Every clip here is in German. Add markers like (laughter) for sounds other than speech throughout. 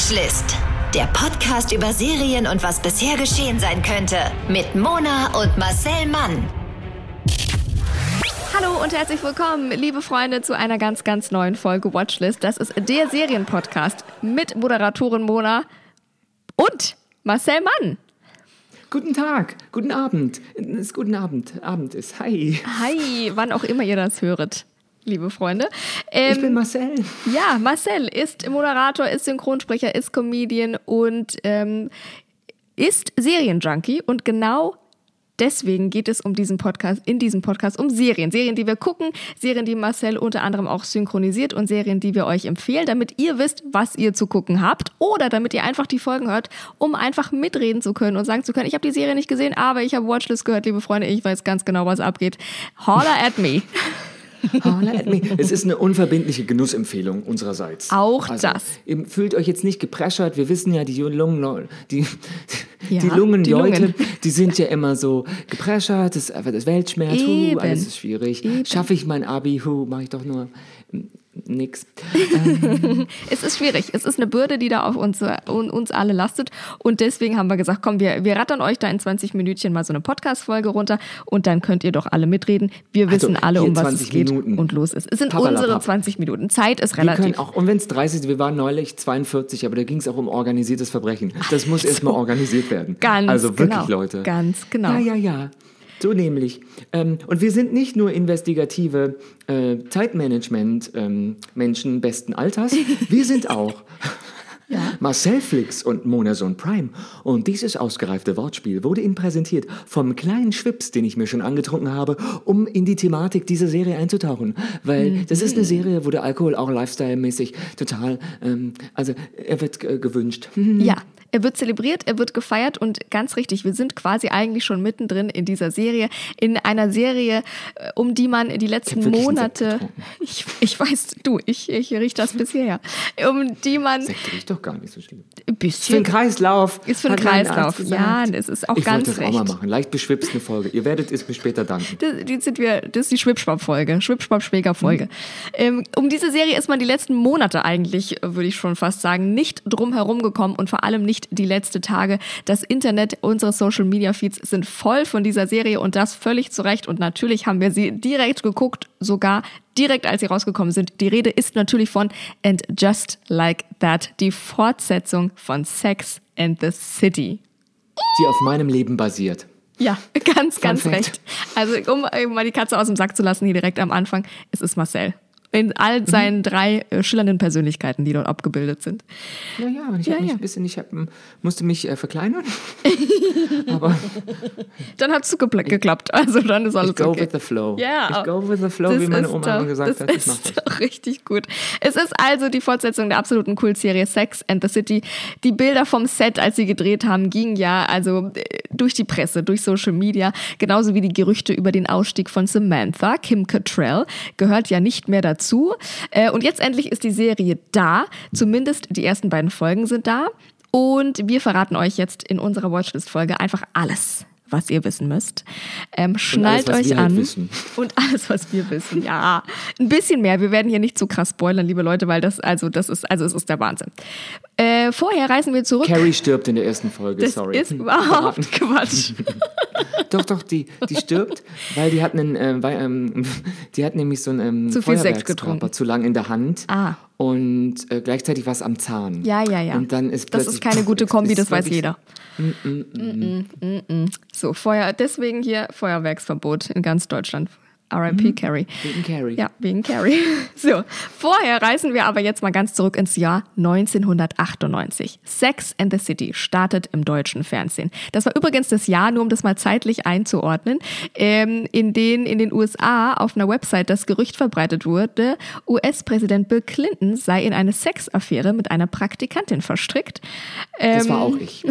Watchlist. Der Podcast über Serien und was bisher geschehen sein könnte. Mit Mona und Marcel Mann. Hallo und herzlich willkommen, liebe Freunde, zu einer ganz, ganz neuen Folge Watchlist. Das ist der Serienpodcast mit Moderatorin Mona und Marcel Mann. Guten Tag, guten Abend. Es ist guten Abend. Abend ist. Hi. Hi, wann auch immer ihr das höret, liebe Freunde. ich bin Ähm, Marcel. ja, Marcel ist Moderator, ist Synchronsprecher, ist Comedian und ähm, ist Serienjunkie. Und genau deswegen geht es um diesen Podcast, in diesem Podcast um Serien. Serien, die wir gucken, Serien, die Marcel unter anderem auch synchronisiert und Serien, die wir euch empfehlen, damit ihr wisst, was ihr zu gucken habt oder damit ihr einfach die Folgen hört, um einfach mitreden zu können und sagen zu können, ich habe die Serie nicht gesehen, aber ich habe Watchlist gehört, liebe Freunde, ich weiß ganz genau, was abgeht. Holler at me. (laughs) Holla at me. (laughs) Es ist eine unverbindliche Genussempfehlung unsererseits. Auch also, das. Ihr fühlt euch jetzt nicht gepresschert. Wir wissen ja, die Lungen, die, Ja, die Lungenleute, die Lungen. die sind ja immer so gepresschert. Das ist einfach das Weltschmerz. Hu, alles ist schwierig. Eben. Schaffe ich mein Abi? Hu, mache ich doch nur nix. (laughs) Es ist schwierig. Es ist eine Bürde, die da auf uns, un- uns alle lastet. Und deswegen haben wir gesagt, komm, wir, wir rattern euch da in 20 Minütchen mal so eine Podcast-Folge runter und dann könnt ihr doch alle mitreden. Wir Also, wissen alle, um was 20 es geht Minuten. und los ist. Es sind Papperlapapp. unsere 20 Minuten. Zeit ist Wir können relativ. auch, und wenn es 30 wir waren neulich 42, aber da ging es auch um organisiertes Verbrechen. Das muss erstmal organisiert werden. Ganz also wirklich, genau. Leute. Ganz genau. Ja, ja, ja. So nämlich. Ähm, und wir sind nicht nur investigative äh, Zeitmanagement-Menschen besten Alters, (laughs) wir sind auch Marcel Flix und Monason Prime. Und dieses ausgereifte Wortspiel wurde Ihnen präsentiert vom kleinen Schwips, den ich mir schon angetrunken habe, um in die Thematik dieser Serie einzutauchen. Weil das ist eine Serie, wo der Alkohol auch lifestyle-mäßig total, ähm, also er wird äh, gewünscht. Ja, er wird zelebriert, er wird gefeiert und ganz richtig, wir sind quasi eigentlich schon mittendrin in dieser Serie, in einer Serie, äh, um die man die letzten Sekt Monate, ich, ich weiß, du, ich, ich riech das bis hierher, um die man Sekt riecht doch gar nicht so schlimm. ein Ist für bisschen einen Kreislauf. Ist für einen Kreislauf. Ja, es ist auch ich ganz wollte das recht. auch mal machen. Leicht beschwipst eine Folge. Ihr werdet es mir später danken. Das, die sind wir, das ist die Schwipschwap-Folge, Schwipschwap-Schwäger-Folge. Ähm, um diese Serie ist man die letzten Monate eigentlich, äh, würde ich schon fast sagen, nicht drum herum gekommen und vor allem nicht die letzten Tage. Das Internet, unsere Social-Media-Feeds sind voll von dieser Serie und das völlig zu Recht. Und natürlich haben wir sie direkt geguckt, sogar direkt als sie rausgekommen sind. Die Rede ist natürlich von And Just Like That, die Fortsetzung von Sex and the City. Die auf meinem Leben basiert. Ja, ganz, ganz Fact. recht. Also, um mal die Katze aus dem Sack zu lassen, hier direkt am Anfang, es ist Marcel. In all seinen drei äh, schillernden Persönlichkeiten, die dort abgebildet sind. Ja, ja, und ich Ja, hab mich ja. ein bisschen, ich hab, musste mich äh, verkleinern. (laughs) Aber Dann hat es geklappt. Also, dann ist alles ich go okay. with the flow. Ja. Ich go with the flow, Das wie meine Oma doch- gesagt das hat. Ich ist das. doch richtig gut. Es ist also die Fortsetzung der absoluten Kultserie Sex and the City. Die Bilder vom Set, als sie gedreht haben, gingen ja also äh, durch die Presse, durch Social Media, genauso wie die Gerüchte über den Ausstieg von Samantha. Kim Cattrall gehört ja nicht mehr dazu. Äh, Und jetzt endlich ist die Serie da. Zumindest die ersten beiden Folgen sind da. Und wir verraten euch jetzt in unserer Watchlist-Folge einfach alles, was ihr wissen müsst. Ähm, schnallt was euch halt an. wissen. Und alles, was wir wissen, ja. Ein bisschen mehr. Wir werden hier nicht zu krass spoilern, liebe Leute, weil das, also, das ist, also, es ist der Wahnsinn. Äh, vorher reisen wir zurück. Carrie stirbt in der ersten Folge, das sorry. ist überhaupt (laughs) Quatsch. (laughs) Doch, doch, die, die stirbt, weil die hat einen, äh, weil, ähm, (laughs) die hat nämlich so einen ähm, Zu viel Sekt getrunken. zu lang in der Hand Ah. und äh, gleichzeitig was am Zahn. Ja, ja, ja. Und dann ist das ist keine gute (laughs) Kombi, das weiß jeder. Mm, mm, mm. So, Feuer, deswegen hier Feuerwerksverbot in ganz Deutschland. R.I.P. Carrie. Wegen Carrie. Ja, wegen Carrie. (laughs) So, vorher reisen wir aber jetzt mal ganz zurück ins Jahr 1998. Sex and the City startet im deutschen Fernsehen. Das war übrigens das Jahr, nur um das mal zeitlich einzuordnen, ähm, in den in den USA auf einer Website das Gerücht verbreitet wurde, US-Präsident Bill Clinton sei in eine Sexaffäre mit einer Praktikantin verstrickt. Das war Ähm, auch ich.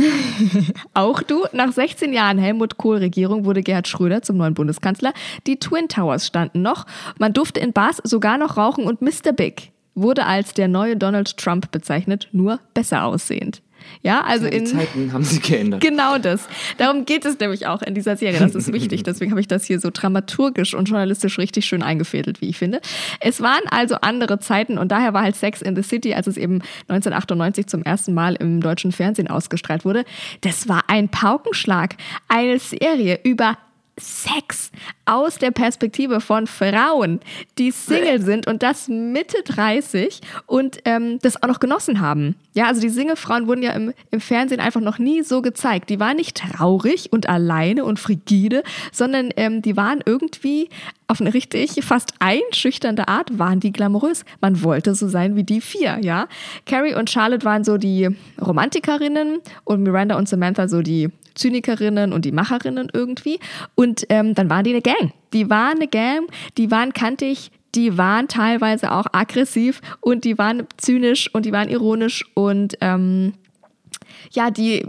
(laughs) auch du, nach 16 Jahren Helmut Kohl-Regierung wurde Gerhard Schröder zum neuen Bundeskanzler. Die Twin Towers standen noch. Man durfte in Bars sogar noch rauchen und Mr. Big wurde als der neue Donald Trump bezeichnet, nur besser aussehend. Ja, also ja, die in Zeiten haben sich geändert. Genau das. Darum geht es nämlich auch in dieser Serie. Das ist (laughs) wichtig. Deswegen habe ich das hier so dramaturgisch und journalistisch richtig schön eingefädelt, wie ich finde. Es waren also andere Zeiten und daher war halt Sex in the City, als es eben 1998 zum ersten Mal im deutschen Fernsehen ausgestrahlt wurde, das war ein Paukenschlag. Eine Serie über Sex aus der Perspektive von Frauen, die Single sind und das Mitte 30 und ähm, das auch noch genossen haben. Ja, also die Single-Frauen wurden ja im, im Fernsehen einfach noch nie so gezeigt. Die waren nicht traurig und alleine und frigide, sondern ähm, die waren irgendwie auf eine richtig fast einschüchternde Art waren die glamourös. Man wollte so sein wie die vier, ja. Carrie und Charlotte waren so die Romantikerinnen und Miranda und Samantha so die Zynikerinnen und die Macherinnen irgendwie. Und ähm, dann waren die eine Gang. Die waren eine Gang, die waren kantig, die waren teilweise auch aggressiv und die waren zynisch und die waren ironisch und ähm, ja, die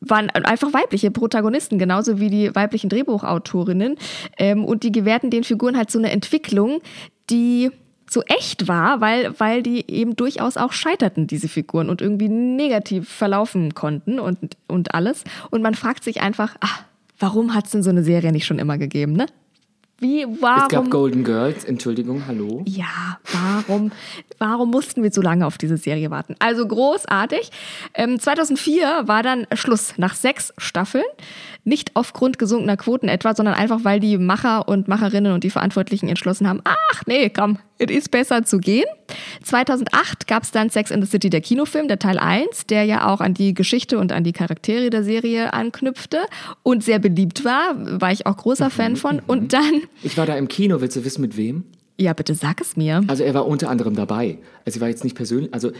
waren einfach weibliche Protagonisten, genauso wie die weiblichen Drehbuchautorinnen. Ähm, und die gewährten den Figuren halt so eine Entwicklung, die so echt war, weil, weil die eben durchaus auch scheiterten, diese Figuren, und irgendwie negativ verlaufen konnten und, und alles. Und man fragt sich einfach, ach, warum hat es denn so eine Serie nicht schon immer gegeben, ne? Wie, warum? Es gab Golden Girls, Entschuldigung, hallo. Ja, warum, warum mussten wir so lange auf diese Serie warten? Also großartig. Ähm, 2004 war dann Schluss nach sechs Staffeln. Nicht aufgrund gesunkener Quoten etwa, sondern einfach, weil die Macher und Macherinnen und die Verantwortlichen entschlossen haben, ach nee, komm, es ist besser zu gehen. 2008 gab es dann Sex in the City, der Kinofilm, der Teil 1, der ja auch an die Geschichte und an die Charaktere der Serie anknüpfte und sehr beliebt war, war ich auch großer Fan von. Und dann... Ich war da im Kino, willst du wissen mit wem? Ja, bitte sag es mir. Also er war unter anderem dabei. Also er war jetzt nicht persönlich, also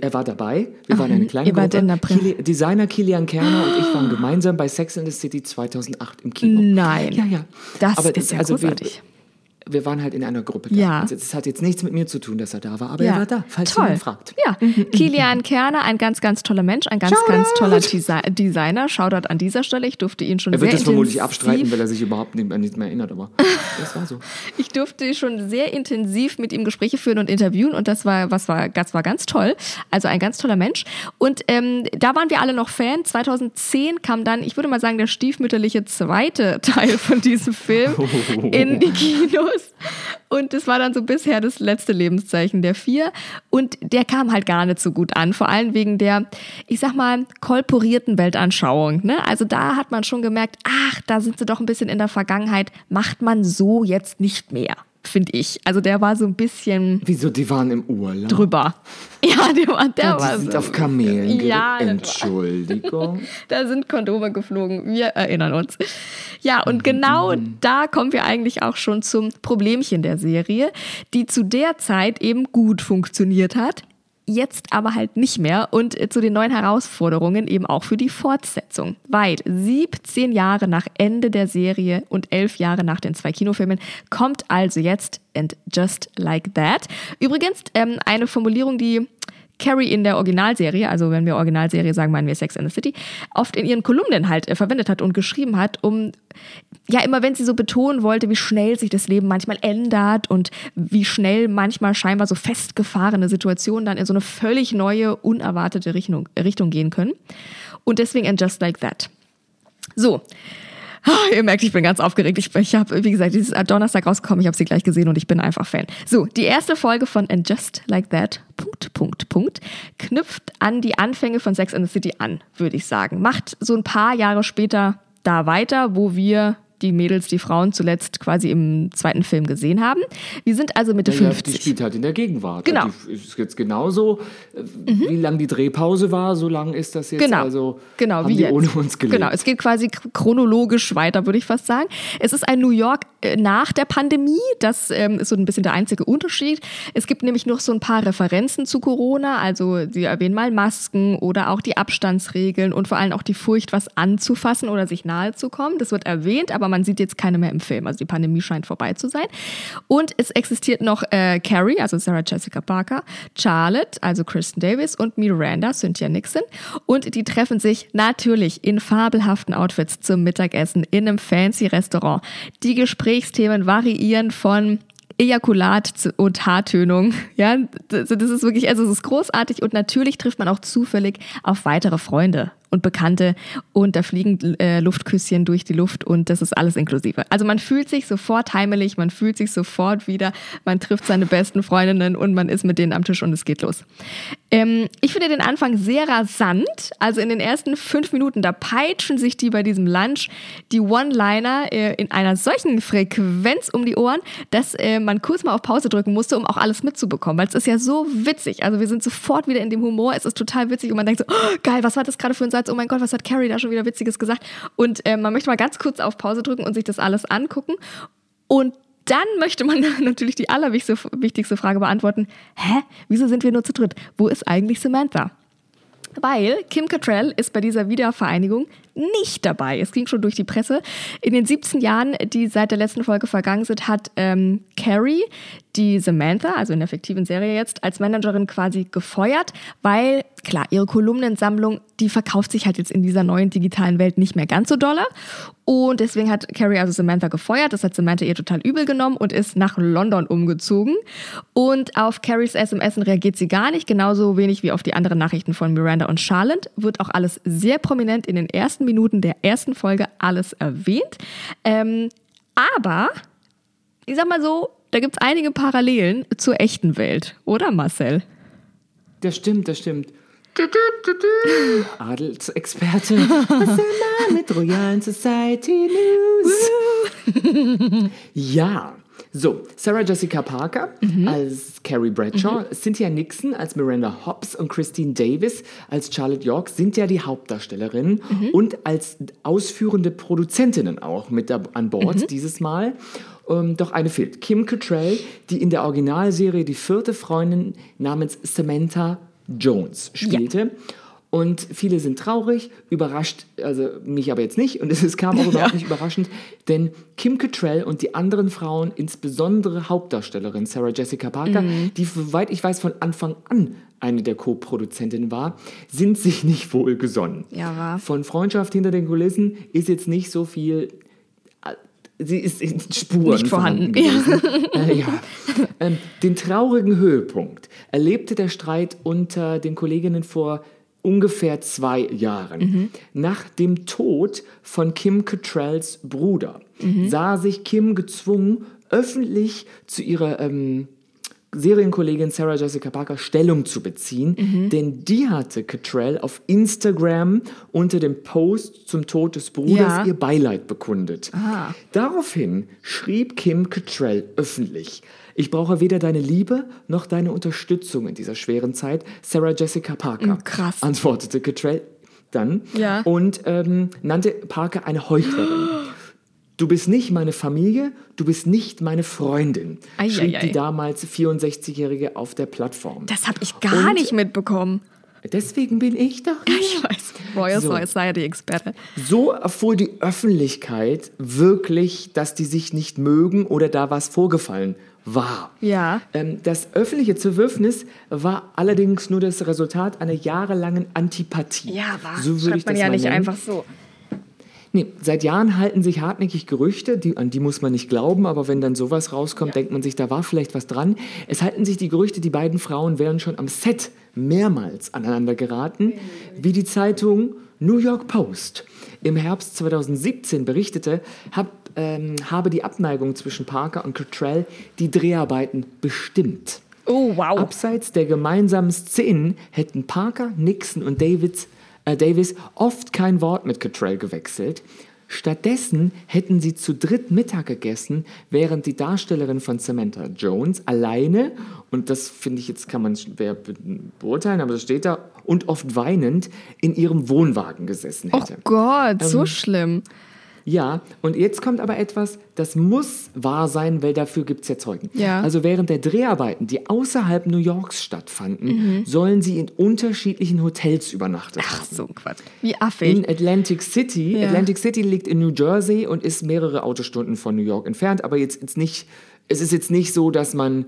er war dabei. Wir Ach, waren eine kleine Gruppe. In der Kili Designer Kilian Kerner und ich waren gemeinsam bei Sex in the City 2008 im Kino. Nein. Ja, ja. Das Aber ist ja also großartig. Wir, wir waren halt in einer Gruppe. Da. Ja. Also das hat jetzt nichts mit mir zu tun, dass er da war, aber ja. er war da, falls Toll. jemand fragt. Ja, (laughs) Kilian Kerner, ein ganz, ganz toller Mensch, ein ganz, Shoutout. ganz toller Desi Designer. Shoutout an dieser Stelle. Ich durfte ihn schon sehr intensiv... Er wird das vermutlich abstreiten, weil er sich überhaupt nicht mehr, nicht mehr erinnert, aber (laughs) das war so. ich durfte schon sehr intensiv mit ihm Gespräche führen und interviewen und das war, was war, das war ganz toll. Also ein ganz toller Mensch. Und ähm, da waren wir alle noch Fan. 2010 kam dann, ich würde mal sagen, der stiefmütterliche zweite (laughs) Teil von diesem Film in die Kinos. Und das war dann so bisher das letzte Lebenszeichen der vier. Und der kam halt gar nicht so gut an. Vor allem wegen der, ich sag mal, kolporierten Weltanschauung. Ne? Also da hat man schon gemerkt, ach, da sind sie doch ein bisschen in der Vergangenheit. Macht man so jetzt nicht mehr finde ich. Also der war so ein bisschen. Wieso? Die waren im Urlaub. Drüber. (laughs) Ja, der war, der ja, die war sind so. auf Kamelen. Ja, Entschuldigung. (laughs) da sind Kondome geflogen. Wir erinnern uns. Ja, und genau Mhm. da kommen wir eigentlich auch schon zum Problemchen der Serie, die zu der Zeit eben gut funktioniert hat jetzt aber halt nicht mehr und äh, zu den neuen Herausforderungen eben auch für die Fortsetzung. Weit 17 Jahre nach Ende der Serie und elf Jahre nach den zwei Kinofilmen kommt also jetzt And Just Like That. Übrigens ähm, eine Formulierung, die Carrie in der Originalserie, also wenn wir Originalserie sagen, meinen wir Sex and the City, oft in ihren Kolumnen halt äh, verwendet hat und geschrieben hat, um ja immer wenn sie so betonen wollte, wie schnell sich das Leben manchmal ändert und wie schnell manchmal scheinbar so festgefahrene Situationen dann in so eine völlig neue, unerwartete Richtung, Richtung gehen können. Und deswegen and just like that. So. Ah, ihr merkt, ich bin ganz aufgeregt. Ich, ich habe, wie gesagt, dieses Donnerstag rausgekommen, ich habe sie gleich gesehen und ich bin einfach Fan. So, die erste Folge von And Just Like That, Punkt, Punkt, Punkt, knüpft an die Anfänge von Sex and the City an, würde ich sagen. Macht so ein paar Jahre später da weiter, wo wir die Mädels, die Frauen zuletzt quasi im zweiten Film gesehen haben. Wir sind also Mitte Ja, ja, 50. die spielt halt in der Gegenwart. Genau. Die ist jetzt genauso, äh, wie lang die Drehpause war, so lang ist das jetzt. Genau. Also genau, haben wie die jetzt. ohne uns gelebt. Genau, es geht quasi chronologisch weiter, würde ich fast sagen. Es ist ein New York äh, nach der Pandemie. Das ähm, ist so ein bisschen der einzige Unterschied. Es gibt nämlich noch so ein paar Referenzen zu Corona. Also sie erwähnen mal Masken oder auch die Abstandsregeln und vor allem auch die Furcht, was anzufassen oder sich nahe zu kommen. Das wird erwähnt, aber man sieht jetzt keine mehr im Film. Also die Pandemie scheint vorbei zu sein. Und es existiert noch äh, Carrie, also Sarah Jessica Parker, Charlotte, also Kristen Davis und Miranda, Cynthia Nixon. Und die treffen sich natürlich in fabelhaften Outfits zum Mittagessen in einem fancy Restaurant. Die Gesprächsthemen variieren von Ejakulat und Haartönung. (laughs) Ja, das ist wirklich, also es ist großartig und natürlich trifft man auch zufällig auf weitere Freunde und Bekannte und da fliegen äh, Luftküsschen durch die Luft und das ist alles inklusive. Also man fühlt sich sofort heimelig, man fühlt sich sofort wieder, man trifft seine besten Freundinnen und man ist mit denen am Tisch und es geht los. Ähm, ich finde den Anfang sehr rasant, also in den ersten fünf Minuten, da peitschen sich die bei diesem Lunch die One-Liner äh, in einer solchen Frequenz um die Ohren, dass äh, man kurz mal auf Pause drücken musste, um auch alles mitzubekommen, weil es ist ja so witzig. Also wir sind sofort wieder in dem Humor, es ist total witzig und man denkt so, oh, geil, was war das gerade für ein Satz? Oh mein Gott, was hat Carrie da schon wieder Witziges gesagt? Und äh, man möchte mal ganz kurz auf Pause drücken und sich das alles angucken. Und dann möchte man (laughs) natürlich die allerwichtigste Frage beantworten. Hä? Wieso sind wir nur zu dritt? Wo ist eigentlich Samantha? Weil Kim Cattrall ist bei dieser Wiedervereinigung nicht dabei. Es ging schon durch die Presse. In den 17 Jahren, die seit der letzten Folge vergangen sind, hat ähm, Carrie die Samantha, also in der fiktiven Serie jetzt, als Managerin quasi gefeuert, weil, klar, ihre Kolumnensammlung, die verkauft sich halt jetzt in dieser neuen digitalen Welt nicht mehr ganz so dolle. Und deswegen hat Carrie also Samantha gefeuert. Das hat Samantha ihr total übel genommen und ist nach London umgezogen. Und auf Carries SMS reagiert sie gar nicht, genauso wenig wie auf die anderen Nachrichten von Miranda und Charlotte. Wird auch alles sehr prominent in den ersten Minuten der ersten Folge alles erwähnt. Ähm, aber, ich sag mal so, da gibt es einige Parallelen zur echten Welt, oder Marcel? Das stimmt, das stimmt. Adelsexperte. Was mit Royal Society News? ja, so, Sarah Jessica Parker mhm. als Carrie Bradshaw, mhm. Cynthia Nixon als Miranda Hobbs und Christine Davis als Charlotte York sind ja die Hauptdarstellerinnen mhm. und als ausführende Produzentinnen auch mit an Bord mhm. dieses Mal. Ähm, doch eine fehlt. Kim Cattrall, die in der Originalserie die vierte Freundin namens Samantha Jones spielte. Ja. Und viele sind traurig, überrascht, also mich aber jetzt nicht. Und es kam auch (laughs) überhaupt ja. nicht überraschend, denn Kim Cattrall und die anderen Frauen, insbesondere Hauptdarstellerin Sarah Jessica Parker, mhm. die, soweit ich weiß, von Anfang an eine der Co-Produzentinnen war, sind sich nicht wohl gesonnen. Ja, war. Von Freundschaft hinter den Kulissen ist jetzt nicht so viel sie ist in Spuren Nicht vorhanden, vorhanden ja. (laughs) Äh, ja. Ähm, den traurigen Höhepunkt erlebte der Streit unter den Kolleginnen vor ungefähr zwei Jahren. Mhm. Nach dem Tod von Kim Cattralls Bruder mhm. sah sich Kim gezwungen, öffentlich zu ihrer ähm, Serienkollegin Sarah Jessica Parker Stellung zu beziehen, mhm. denn die hatte Cattrall auf Instagram unter dem Post zum Tod des Bruders ja. ihr Beileid bekundet. Aha. Daraufhin schrieb Kim Cattrall öffentlich, ich brauche weder deine Liebe noch deine Unterstützung in dieser schweren Zeit, Sarah Jessica Parker. Mm, krass. Antwortete Cattrall dann ja. und ähm, nannte Parker eine Heuchlerin. (gasps) Du bist nicht meine Familie, du bist nicht meine Freundin, ei, schrieb ei, ei. die damals 64-Jährige auf der Plattform. Das habe ich gar Und nicht mitbekommen. Deswegen bin ich doch hier. Ich weiß. Royal so. Society-Experte. So erfuhr die Öffentlichkeit wirklich, dass die sich nicht mögen oder da was vorgefallen war. Ja. Ähm, das öffentliche Zerwürfnis war allerdings nur das Resultat einer jahrelangen Antipathie. Ja, war. So würde ich man das ja nicht nennen. einfach so. Nee, seit Jahren halten sich hartnäckig Gerüchte, die, an die muss man nicht glauben, aber wenn dann sowas rauskommt, ja. denkt man sich, da war vielleicht was dran. Es halten sich die Gerüchte, die beiden Frauen wären schon am Set mehrmals aneinander geraten, wie die Zeitung New York Post im Herbst 2017 berichtete, hab, ähm, habe die Abneigung zwischen Parker und Cottrell die Dreharbeiten bestimmt. Oh, wow. Abseits der gemeinsamen Szenen hätten Parker, Nixon und Davids Davis oft kein Wort mit Cottrell gewechselt. Stattdessen hätten sie zu dritt Mittag gegessen, während die Darstellerin von Samantha Jones alleine, und das finde ich jetzt kann man schwer beurteilen, aber das steht da, und oft weinend in ihrem Wohnwagen gesessen hätte. Oh Gott, ähm, so schlimm. Ja, und jetzt kommt aber etwas, das muss wahr sein, weil dafür gibt es ja Zeugen. Ja. Also während der Dreharbeiten, die außerhalb New Yorks stattfanden, mhm. sollen sie in unterschiedlichen Hotels übernachtet Ach, haben. so Quatsch. Wie affig. In Atlantic City. Ja. Atlantic City liegt in New Jersey und ist mehrere Autostunden von New York entfernt, aber jetzt, jetzt nicht, es ist jetzt nicht so, dass man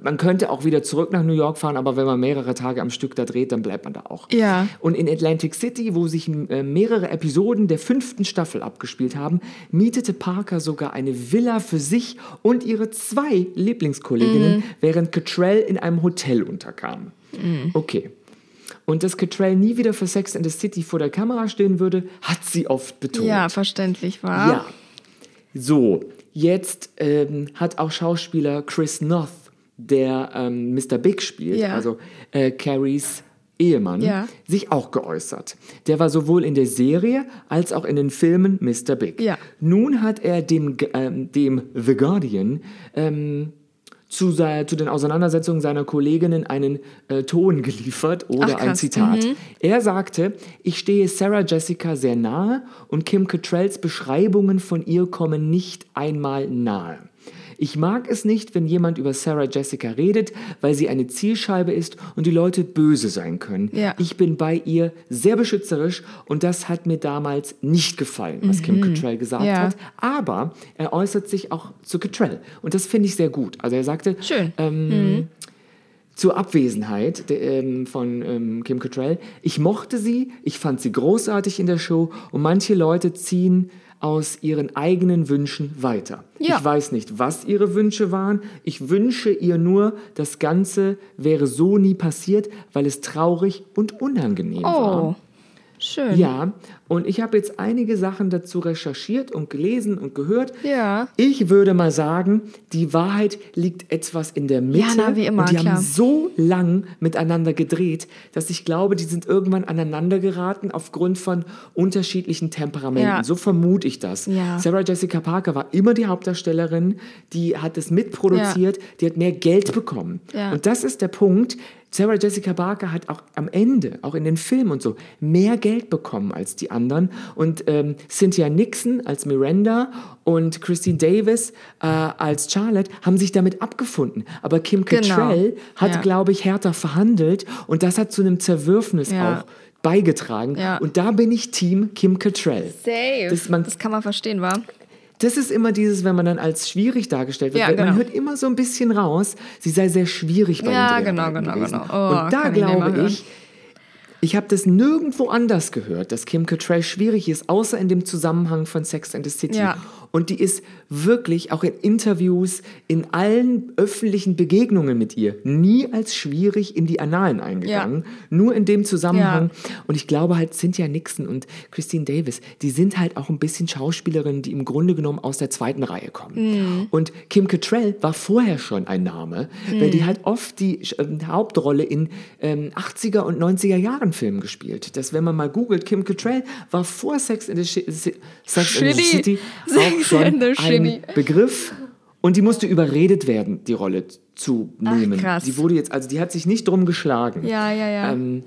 man könnte auch wieder zurück nach New York fahren, aber wenn man mehrere Tage am Stück da dreht, dann bleibt man da auch. Ja. Und in Atlantic City, wo sich äh, mehrere Episoden der fünften Staffel abgespielt haben, mietete Parker sogar eine Villa für sich und ihre zwei Lieblingskolleginnen, während Cottrell in einem Hotel unterkam. Okay. Und dass Cottrell nie wieder für Sex and the City vor der Kamera stehen würde, hat sie oft betont. Ja, verständlich war. Ja. So, jetzt ähm, hat auch Schauspieler Chris Noth, der ähm, Mr. Big spielt, Ja. also äh, Carries Ehemann, Ja. sich auch geäußert. Der war sowohl in der Serie als auch in den Filmen Mr. Big. Ja. Nun hat er dem, ähm, dem The Guardian ähm, zu, zu den Auseinandersetzungen seiner Kolleginnen einen äh, Ton geliefert oder Ach, ein. Zitat. Er sagte, ich stehe Sarah Jessica sehr nahe und Kim Cattralls Beschreibungen von ihr kommen nicht einmal nahe. Ich mag es nicht, wenn jemand über Sarah Jessica redet, weil sie eine Zielscheibe ist und die Leute böse sein können. Ja. Ich bin bei ihr sehr beschützerisch und das hat mir damals nicht gefallen, was Kim Cattrall gesagt Ja. hat. Aber er äußert sich auch zu Cattrall und das finde ich sehr gut. Also er sagte, Schön. ähm, zur Abwesenheit de, ähm, von ähm, Kim Cattrall. Ich mochte sie, ich fand sie großartig in der Show und manche Leute ziehen aus ihren eigenen Wünschen weiter. Ja. Ich weiß nicht, was ihre Wünsche waren. Ich wünsche ihr nur, das Ganze wäre so nie passiert, weil es traurig und unangenehm war. Schön. Ja, und ich habe jetzt einige Sachen dazu recherchiert und gelesen und gehört. Ja. Ich würde mal sagen, die Wahrheit liegt etwas in der Mitte. Ja, na, wie immer, und die klar. haben so lang miteinander gedreht, dass ich glaube, die sind irgendwann aneinander geraten aufgrund von unterschiedlichen Temperamenten. Ja. So vermute ich das. Ja. Sarah Jessica Parker war immer die Hauptdarstellerin, die hat es mitproduziert, die hat mehr Geld bekommen. Ja. Und das ist der Punkt. Sarah Jessica Parker hat auch am Ende, auch in den Filmen und so, mehr Geld bekommen als die anderen. Und ähm, Cynthia Nixon als Miranda und Christine Davis äh, als Charlotte haben sich damit abgefunden. Aber Kim Genau. Cattrall hat, Ja. glaube ich, härter verhandelt und das hat zu einem Zerwürfnis Ja. auch beigetragen. Ja. Und da bin ich Team Kim Cattrall. Safe. Das, man, das kann man verstehen, wa? Das ist immer dieses, wenn man dann als schwierig dargestellt wird. Ja, weil Man genau. hört immer so ein bisschen raus, sie sei sehr schwierig bei Ja, den genau, genau, gewesen. genau. Oh, Und da ich glaube hören. ich, ich habe das nirgendwo anders gehört, dass Kim Cattrall schwierig ist, außer in dem Zusammenhang von Sex and the City. Ja. Und die ist wirklich auch in Interviews, in allen öffentlichen Begegnungen mit ihr nie als schwierig in die Annalen eingegangen. Nur in dem Zusammenhang. Und ich glaube halt, Cynthia Nixon und Christine Davis, die sind halt auch ein bisschen Schauspielerinnen, die im Grunde genommen aus der zweiten Reihe kommen. Und Kim Cattrall war vorher schon ein Name, weil die halt oft die ähm, Hauptrolle in ähm, 80er und 90er Jahren Filmen gespielt. Das, wenn man mal googelt, Kim Cattrall war vor Sex in the, Si- Sex in the. City auch schon ein. Begriff. Und die musste überredet werden, die Rolle zu nehmen. krass. Die wurde jetzt, also die hat sich nicht drum geschlagen. Ja, ja, ja. Ähm,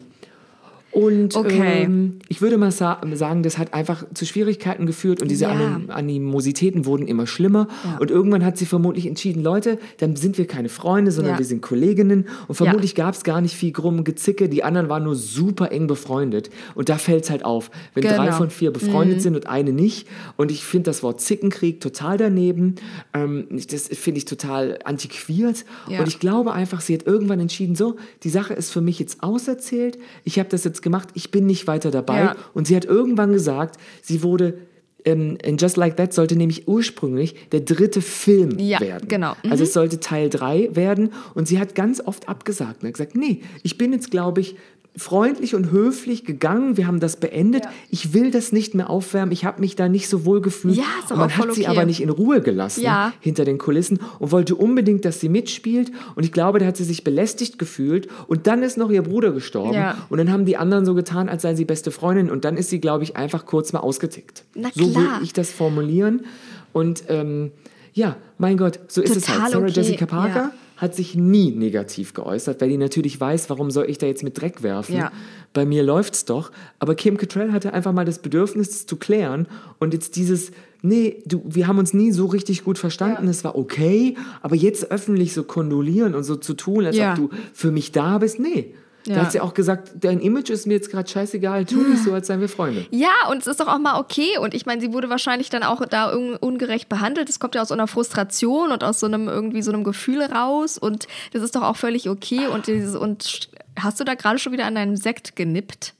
und Okay. ähm, ich würde mal sa sagen, das hat einfach zu Schwierigkeiten geführt und diese Ja. Anim Animositäten wurden immer schlimmer. Und irgendwann hat sie vermutlich entschieden, Leute, dann sind wir keine Freunde, sondern Ja. wir sind Kolleginnen. Und vermutlich gab es gar nicht viel krumm Gezicke. Die anderen waren nur super eng befreundet. Und da fällt es halt auf, wenn drei Genau. von vier befreundet sind und eine nicht. Und ich finde das Wort Zickenkrieg total daneben. Ähm, das finde ich total antiquiert. Ja. Und ich glaube einfach, sie hat irgendwann entschieden, so, die Sache ist für mich jetzt auserzählt. Ich habe das jetzt gemacht, ich bin nicht weiter dabei. Ja. Und sie hat irgendwann gesagt, sie wurde ähm, in Just Like That sollte nämlich ursprünglich der dritte Film Ja, werden. genau. Also es sollte Teil 3 werden und sie hat ganz oft abgesagt und hat gesagt, nee, ich bin jetzt, glaube ich, freundlich und höflich gegangen, wir haben das beendet, ich will das nicht mehr aufwärmen, ich habe mich da nicht so wohl gefühlt. Ja, und man hat voll sie okay. aber nicht in Ruhe gelassen Ja. hinter den Kulissen und wollte unbedingt, dass sie mitspielt und ich glaube, da hat sie sich belästigt gefühlt und dann ist noch ihr Bruder gestorben Ja. und dann haben die anderen so getan, als seien sie beste Freundin und dann ist sie, glaube ich, einfach kurz mal ausgetickt. So will klar. ich das formulieren und ähm, ja, mein Gott, so ist es Total halt. Sarah okay, Jessica Parker ja. Hat sich nie negativ geäußert, weil die natürlich weiß, warum soll ich da jetzt mit Dreck werfen? Ja. Bei mir läuft's doch. Aber Kim Cattrall hatte einfach mal das Bedürfnis, das zu klären. Und jetzt dieses, nee, du, wir haben uns nie so richtig gut verstanden, es war okay, aber jetzt öffentlich so kondolieren und so zu tun, als Ja. ob du für mich da bist, nee. Da Ja. hat sie auch gesagt, dein Image ist mir jetzt gerade scheißegal, tu nicht so, als seien wir Freunde. Ja, und es ist doch auch mal okay. Und ich meine, sie wurde wahrscheinlich dann auch da un ungerecht behandelt. Das kommt ja aus so einer Frustration und aus so einem irgendwie so einem Gefühl raus. Und das ist doch auch völlig okay. Und, dieses, und hast du da gerade schon wieder an deinem Sekt genippt?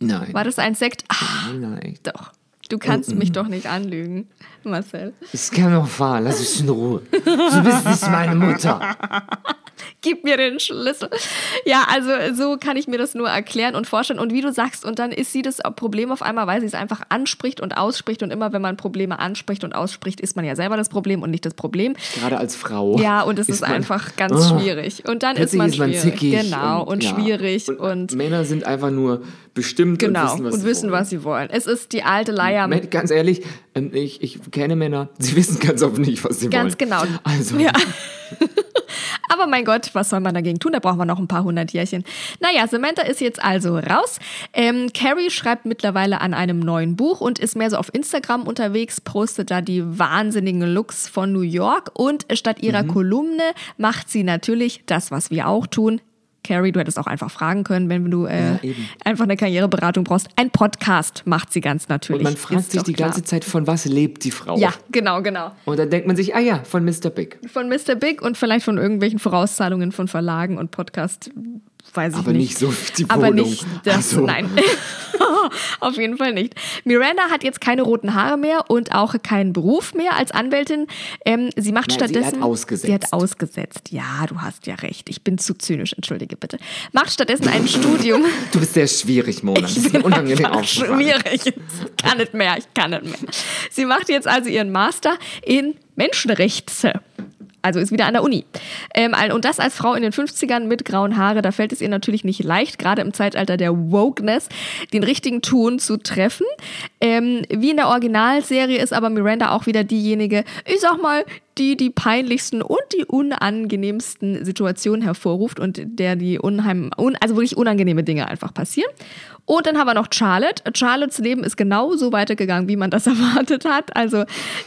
Nein. War das ein Sekt? Ah, Nein. doch. Du kannst mich doch nicht anlügen, Marcel. Es kann doch fahren, lass mich in Ruhe. Du bist nicht meine Mutter. (laughs) Gib mir den Schlüssel. Ja, also so kann ich mir das nur erklären und vorstellen. Und wie du sagst, und dann ist sie das Problem auf einmal, weil sie es einfach anspricht und ausspricht. Und immer, wenn man Probleme anspricht und ausspricht, ist man ja selber das Problem und nicht das Problem. Gerade als Frau. Ja, und es ist, man- einfach ganz Oh. schwierig. Und dann ist man ist man schwierig. zickig. genau, und, ja. schwierig und, und, Männer sind einfach nur bestimmt genau und wissen, was und sie wissen, wollen. was sie wollen. Es ist die alte Leier. Ganz ehrlich, ähm, ich, ich kenne Männer, sie wissen ganz oft nicht, was sie Ganz wollen. genau. Also, Ja. (laughs) Aber mein Gott, was soll man dagegen tun? Da brauchen wir noch ein paar hundert Jährchen. Naja, Samantha ist jetzt also raus. Ähm, Carrie schreibt mittlerweile an einem neuen Buch und ist mehr so auf Instagram unterwegs, postet da die wahnsinnigen Looks von New York und statt ihrer Mhm. Kolumne macht sie natürlich das, was wir auch tun. Carrie, du hättest auch einfach fragen können, wenn du äh, Ja, einfach eine Karriereberatung brauchst. Ein Podcast macht sie ganz natürlich. und man fragt Ist sich die klar. ganze Zeit, von was lebt die Frau? Ja, genau, genau. Und dann denkt man sich, ah ja, von Mr. Big. Von Mr. Big und vielleicht von irgendwelchen Vorauszahlungen von Verlagen und Podcast, weiß ich Aber nicht. nicht so die Aber Wohnung. nicht das, so. nein. (laughs) Auf jeden Fall nicht. Miranda hat jetzt keine roten Haare mehr und auch keinen Beruf mehr als Anwältin. Ähm, sie macht Nein, sie stattdessen. hat ausgesetzt. Sie hat ausgesetzt. Ja, du hast ja recht. Ich bin zu zynisch, entschuldige bitte. Macht stattdessen ein Studium. (laughs) Du bist sehr schwierig, Mona. Das ist mir unangenehm aufgefallen. schwierig. Ich kann nicht mehr, ich kann nicht mehr. Sie macht jetzt also ihren Master in Menschenrechte. Also ist wieder an der Uni. Ähm, und das als Frau in den 50ern mit grauen Haare, da fällt es ihr natürlich nicht leicht, gerade im Zeitalter der Wokeness, den richtigen Ton zu treffen. Ähm, wie in der Originalserie ist aber Miranda auch wieder diejenige, ich sag mal, die die peinlichsten und die unangenehmsten Situationen hervorruft und der die unheim, un, also wirklich unangenehme Dinge einfach passieren. Und dann haben wir noch Charlotte. Charlottes Leben ist genauso weitergegangen, wie man das (laughs) erwartet hat. Also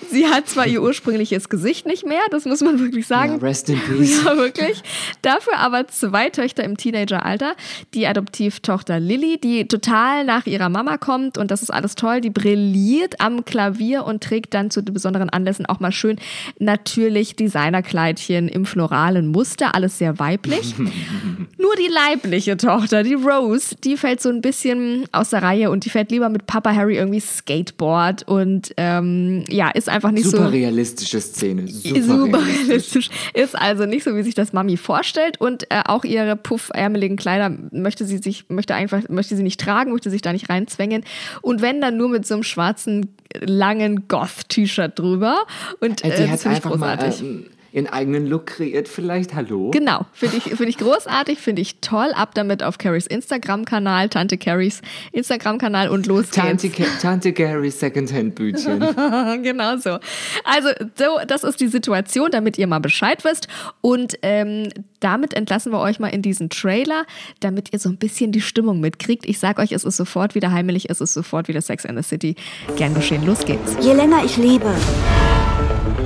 sie hat zwar ihr (laughs) ursprüngliches Gesicht nicht mehr, das muss man wirklich Ja, sagen. rest in (laughs) peace. Ja, wirklich. Dafür aber zwei Töchter im Teenageralter. Die Adoptivtochter Lilly, die total nach ihrer Mama kommt und das ist alles toll. Die brilliert am Klavier und trägt dann zu besonderen Anlässen auch mal schön natürlich Designerkleidchen im floralen Muster. Alles sehr weiblich. (laughs) Nur die leibliche Tochter, die Rose, die fällt so ein bisschen aus der Reihe und die fährt lieber mit Papa Harry irgendwie Skateboard und ähm, ja, ist einfach nicht so Super realistische Szene. Super, super realistisch. realistisch. Ist also nicht so, wie sich das Mami vorstellt. Und äh, auch ihre puffärmeligen Kleider möchte sie sich, möchte einfach, möchte sie nicht tragen, möchte sich da nicht reinzwängen. Und wenn dann nur mit so einem schwarzen, langen Goth-T-Shirt drüber. Und Äh, äh, Die hat einfach mal großartig. Ihren eigenen Look kreiert, vielleicht. Hallo? Genau, finde ich, find ich großartig, finde ich toll. Ab damit auf Carries Instagram-Kanal, Tante Carries Instagram-Kanal und los Tante, geht's. Ca- Tante Gary Secondhand-Bütchen. (laughs) genau so. Also, so, das ist die Situation, damit ihr mal Bescheid wisst. Und ähm, damit entlassen wir euch mal in diesen Trailer, damit ihr so ein bisschen die Stimmung mitkriegt. Ich sag euch, es ist sofort wieder heimelig, es ist sofort wieder Sex in the City. Gern geschehen, los geht's. Je länger ich lebe,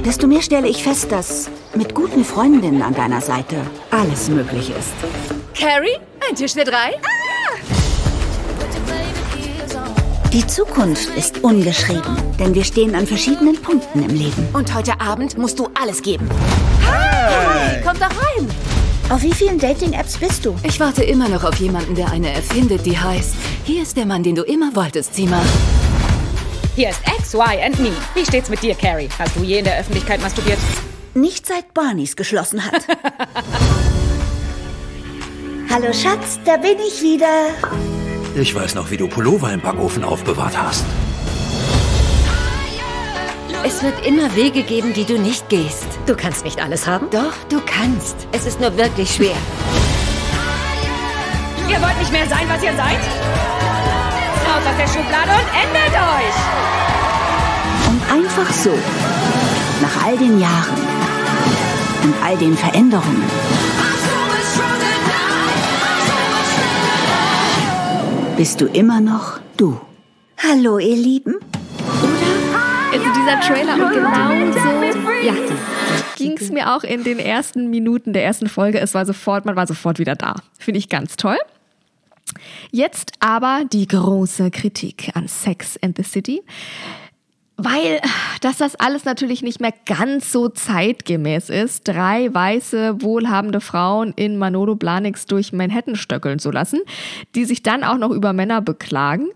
desto mehr stelle ich fest, dass mit guten Freundinnen an deiner Seite alles möglich ist. Carrie, ein Tisch für drei? Die Zukunft ist ungeschrieben, denn wir stehen an verschiedenen Punkten im Leben. Und heute Abend musst du alles geben. Hi! Komm doch rein! Auf wie vielen Dating-Apps bist du? Ich warte immer noch auf jemanden, der eine erfindet, die heißt: Hier ist der Mann, den du immer wolltest, Zima. Hier ist X, Y and Me. Wie steht's mit dir, Carrie? Hast du je in der Öffentlichkeit masturbiert? Nicht seit Barneys geschlossen hat. (laughs) Hallo Schatz, da bin ich wieder. Ich weiß noch, wie du Pullover im Backofen aufbewahrt hast. Es wird immer Wege geben, die du nicht gehst. Du kannst nicht alles haben? Doch, du kannst. Es ist nur wirklich schwer. Ihr wollt nicht mehr sein, was ihr seid? Raus aus der Schublade und ändert euch! Und einfach so, nach all den Jahren und all den Veränderungen, bist du immer noch du. Hallo, ihr Lieben. Also dieser Trailer und genau so, ja, ging es mir auch in den ersten Minuten der ersten Folge. Es war sofort, man war sofort wieder da. Finde ich ganz toll. Jetzt aber die große Kritik an Sex and the City. Weil, dass das alles natürlich nicht mehr ganz so zeitgemäß ist, drei weiße, wohlhabende Frauen in Manolo Blahniks durch Manhattan stöckeln zu lassen, die sich dann auch noch über Männer beklagen,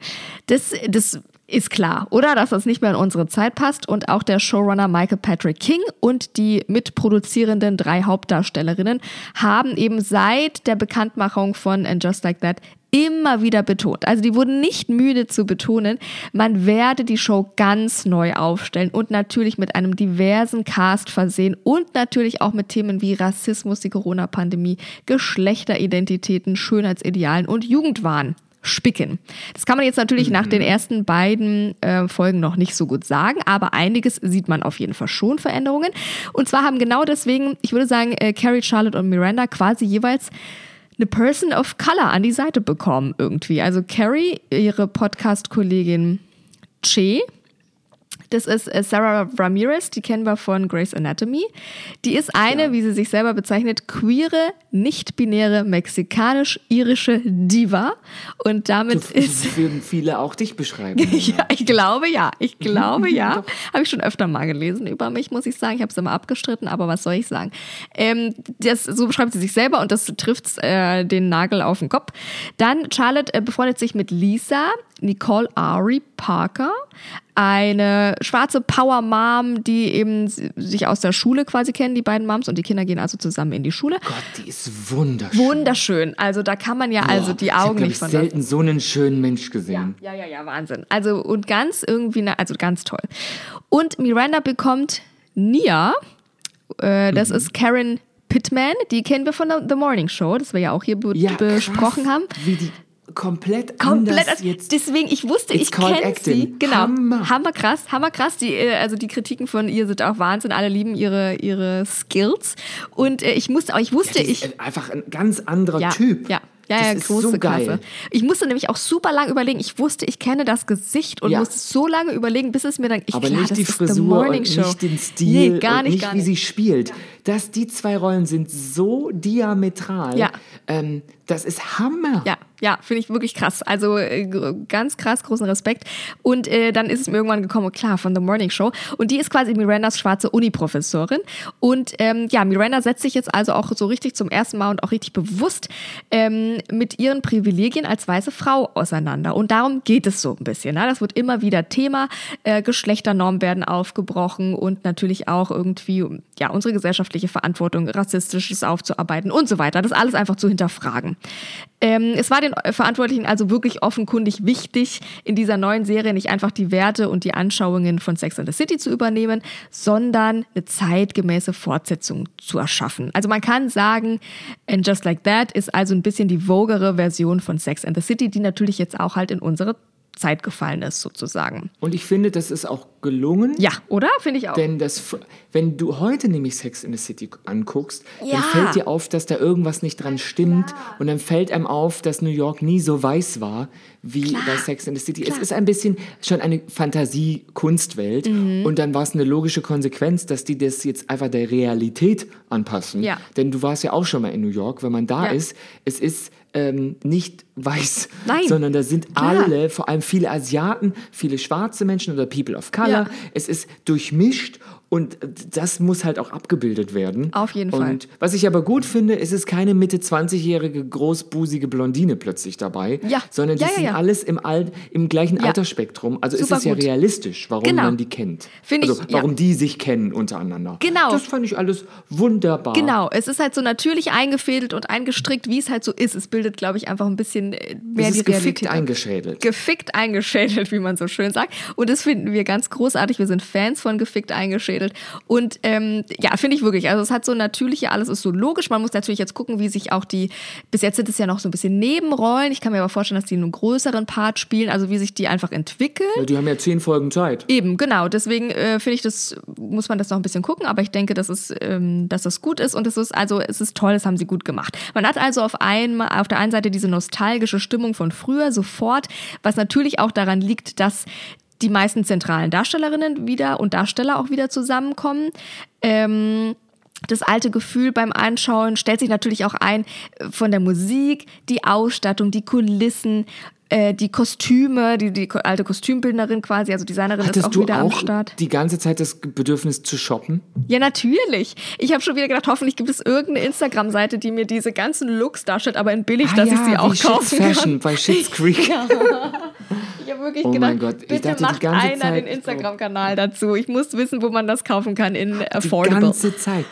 das, das ist klar, oder? Dass das nicht mehr in unsere Zeit passt. Und auch der Showrunner Michael Patrick King und die mitproduzierenden drei Hauptdarstellerinnen haben eben seit der Bekanntmachung von And Just Like That immer wieder betont. Also die wurden nicht müde zu betonen, man werde die Show ganz neu aufstellen und natürlich mit einem diversen Cast versehen und natürlich auch mit Themen wie Rassismus, die Corona-Pandemie, Geschlechteridentitäten, Schönheitsidealen und Jugendwahn spicken. Das kann man jetzt natürlich mhm. nach den ersten beiden äh, Folgen noch nicht so gut sagen, aber einiges sieht man auf jeden Fall schon Veränderungen. Und zwar haben genau deswegen, ich würde sagen, äh, Carrie, Charlotte und Miranda quasi jeweils eine Person of Color an die Seite bekommen irgendwie. Also Carrie, ihre Podcast-Kollegin Che, das ist äh, Sarah Ramirez, die kennen wir von Grey's Anatomy. Die ist eine, ja. wie sie sich selber bezeichnet, queere, nicht-binäre, mexikanisch-irische Diva. Und damit so, ist. Würden viele auch dich beschreiben. (laughs) ja, ich glaube ja. Ich (laughs) glaube ja. habe ich schon öfter mal gelesen über mich, muss ich sagen. Ich habe es immer abgestritten, aber was soll ich sagen? Ähm, das, so beschreibt sie sich selber und das trifft äh, den Nagel auf den Kopf. Dann Charlotte äh, befreundet sich mit Lisa, Nicole Ari Parker, eine schwarze Power Mom, die eben sich aus der Schule quasi kennen, die beiden Moms, und die Kinder gehen also zusammen in die Schule. Gott, die ist wunderschön. Wunderschön. Also da kann man ja Boah, also die Augen ich nicht von. Ich habe selten so einen schönen Mensch gesehen. Ja, ja, ja, ja, Wahnsinn. Also und ganz irgendwie, also ganz toll. Und Miranda bekommt Nia. Äh, das mhm. ist Karen Pittman, die kennen wir von The Morning Show, das wir ja auch hier be ja, besprochen krass, haben. Wie die komplett, komplett anders jetzt. Deswegen, ich wusste, ich kenne sie. Genau. Hammer. hammer krass, hammer krass. Die, äh, also die Kritiken von ihr sind auch Wahnsinn. Alle lieben ihre, ihre Skills. Und äh, ich musste, ich wusste, ja, ich. Einfach ein ganz anderer ja, Typ. Ja, ja, das ja, ist große so geil. Klasse. Ich musste nämlich auch super lang überlegen. Ich wusste, ich kenne das Gesicht und Ja. musste so lange überlegen, bis es mir dann. Ich, Aber klar, nicht die Frisur und nicht den Stil Nee, gar nicht, nicht gar wie nicht. sie spielt. Dass die zwei Rollen sind so diametral. Ja. Ähm, das ist Hammer. Ja, ja, finde ich wirklich krass. Also äh, ganz krass, großen Respekt. Und äh, dann ist es mir irgendwann gekommen, klar, von The Morning Show. Und die ist quasi Mirandas schwarze Uni-Professorin. Und ähm, ja, Miranda setzt sich jetzt also auch so richtig zum ersten Mal und auch richtig bewusst ähm, mit ihren Privilegien als weiße Frau auseinander. Und darum geht es so ein bisschen. Ne? Das wird immer wieder Thema. Äh, Geschlechternormen werden aufgebrochen und natürlich auch irgendwie ja unsere gesellschaftliche Verantwortung, rassistisches aufzuarbeiten und so weiter. Das alles einfach zu hinterfragen. Ähm, es war den Verantwortlichen also wirklich offenkundig wichtig, in dieser neuen Serie nicht einfach die Werte und die Anschauungen von Sex and the City zu übernehmen, sondern eine zeitgemäße Fortsetzung zu erschaffen. Also man kann sagen, And Just Like That ist also ein bisschen die vogere Version von Sex and the City, die natürlich jetzt auch halt in unsere Zeit gefallen ist, sozusagen. Und ich finde, das ist auch gelungen. Ja, oder? Finde ich auch. Denn das, wenn du heute nämlich Sex in the City anguckst, Ja. dann fällt dir auf, dass da irgendwas nicht dran stimmt. Und dann fällt einem auf, dass New York nie so weiß war wie bei Sex in the City. Es ist ein bisschen schon eine Fantasie-Kunstwelt. Mhm. Und dann war es eine logische Konsequenz, dass die das jetzt einfach der Realität anpassen. Ja. Denn du warst ja auch schon mal in New York. Wenn man da Ja. ist, es ist ähm, nicht weiß, Nein. sondern da sind alle, vor allem viele Asiaten, viele schwarze Menschen oder People of Color. Ja. Es ist durchmischt und das muss halt auch abgebildet werden. Auf jeden und Fall. was ich aber gut finde, ist es ist keine Mitte 20-jährige großbusige Blondine plötzlich dabei, Ja. sondern die Ja, ja, sind alles im, Al im gleichen. Altersspektrum. Also Super ist es ja gut. realistisch, warum Genau. man die kennt. Finde ich, also ja. warum die sich kennen untereinander. Genau. Das fand ich alles wunderbar. Genau, es ist halt so natürlich eingefädelt und eingestrickt, wie es halt so ist. Es bildet, glaube ich, einfach ein bisschen äh, mehr Es die ist gefickt Realität. ab. eingeschädelt. Gefickt eingeschädelt, wie man so schön sagt. Und das finden wir ganz großartig. Wir sind Fans von gefickt eingeschädelt. Und ähm, ja, finde ich wirklich. Also es hat so natürliche, alles ist so logisch. Man muss natürlich jetzt gucken, wie sich auch die, bis jetzt sind es ja noch so ein bisschen Nebenrollen. Ich kann mir aber vorstellen, dass die einen größeren Part spielen, also wie sich die einfach entwickeln. Ja, die haben ja zehn Folgen Zeit. Eben, genau. Deswegen äh, finde ich, das muss man das noch ein bisschen gucken, aber ich denke, dass es, ähm, dass das gut ist und es ist also, es ist toll, das haben sie gut gemacht. Man hat also auf einmal, auf der einen Seite diese nostalgische Stimmung von früher sofort, was natürlich auch daran liegt, dass die meisten zentralen Darstellerinnen wieder und Darsteller auch wieder zusammenkommen. Ähm, das alte Gefühl beim Anschauen stellt sich natürlich auch ein äh, von der Musik, die Ausstattung, die Kulissen, äh, die Kostüme, die, die alte Kostümbildnerin quasi, also Designerin ist Hattest auch du wieder am auch Start. die ganze Zeit das Bedürfnis zu shoppen? Ja, natürlich. Ich habe schon wieder gedacht, hoffentlich gibt es irgendeine Instagram-Seite, die mir diese ganzen Looks darstellt, aber in billig, Ah dass (laughs) ja, ich sie auch Shit's kaufen Fashion kann. bei Shit's Creek. Ich habe wirklich Oh gedacht, mein Gott, ich bitte dachte die macht einer Zeit- den Instagram-Kanal dazu. Ich muss wissen, wo man das kaufen kann in Die Affordable. ganze Zeit.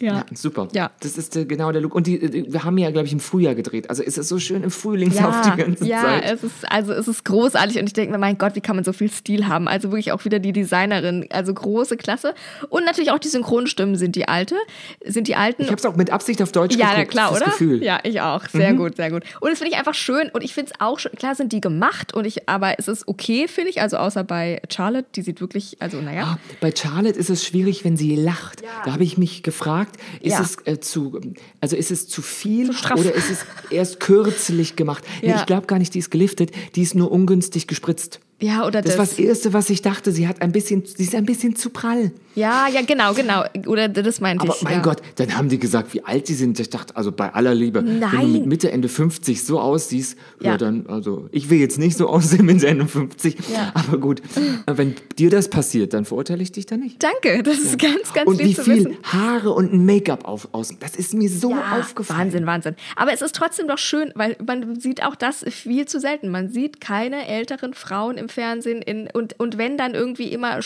Ja. super. Ja. Das ist äh, genau der Look. Und die, die, wir haben ja, glaube ich, im Frühjahr gedreht. Also ist es so schön im Frühling auf die ganze ja, Zeit. es ist also es ist großartig und ich denke mir, mein Gott, wie kann man so viel Stil haben? Also wirklich auch wieder die Designerin, also große Klasse und natürlich auch die Synchronstimmen sind die alte, sind die alten. ich habe es auch mit Absicht auf Deutsch ja, geguckt. na klar, das oder? Gefühl. Mhm. Ja, ich auch. Sehr gut, sehr gut. Und das finde ich einfach schön und ich finde es auch schön. Klar sind die gemacht und ich, aber es ist okay, finde ich. Also außer bei Charlotte, die sieht wirklich, also naja. Ah, Bei Charlotte ist es schwierig, wenn sie lacht. Da habe ich mich gefragt, ist Ja. es äh, zu, also ist es zu viel straff. oder ist es erst kürzlich gemacht? Nee, ich glaube gar nicht, die ist geliftet, die ist nur ungünstig gespritzt. Ja, oder Das das. war das Erste, was ich dachte. Sie hat ein bisschen, sie ist ein bisschen zu prall. ja, ja, genau, genau. Oder das meinte Aber ich. mein ja. Gott, dann haben die gesagt, wie alt die sind. Ich dachte, also bei aller Liebe, wenn du Nein. mit Mitte, Ende 50 so aussiehst, ja. Ja. dann, also ich will jetzt nicht so aussehen mit Ende 50, Ja. aber gut, wenn dir das passiert, dann verurteile ich dich da nicht. Danke, das ist ganz, ganz Und lieb wie zu viel wissen. Haare und ein Make-up auf, aus, das ist mir so aufgefallen. Wahnsinn, Wahnsinn. Aber es ist trotzdem doch schön, weil man sieht auch das viel zu selten. Man sieht keine älteren Frauen im Fernsehen in, und, und wenn dann irgendwie immer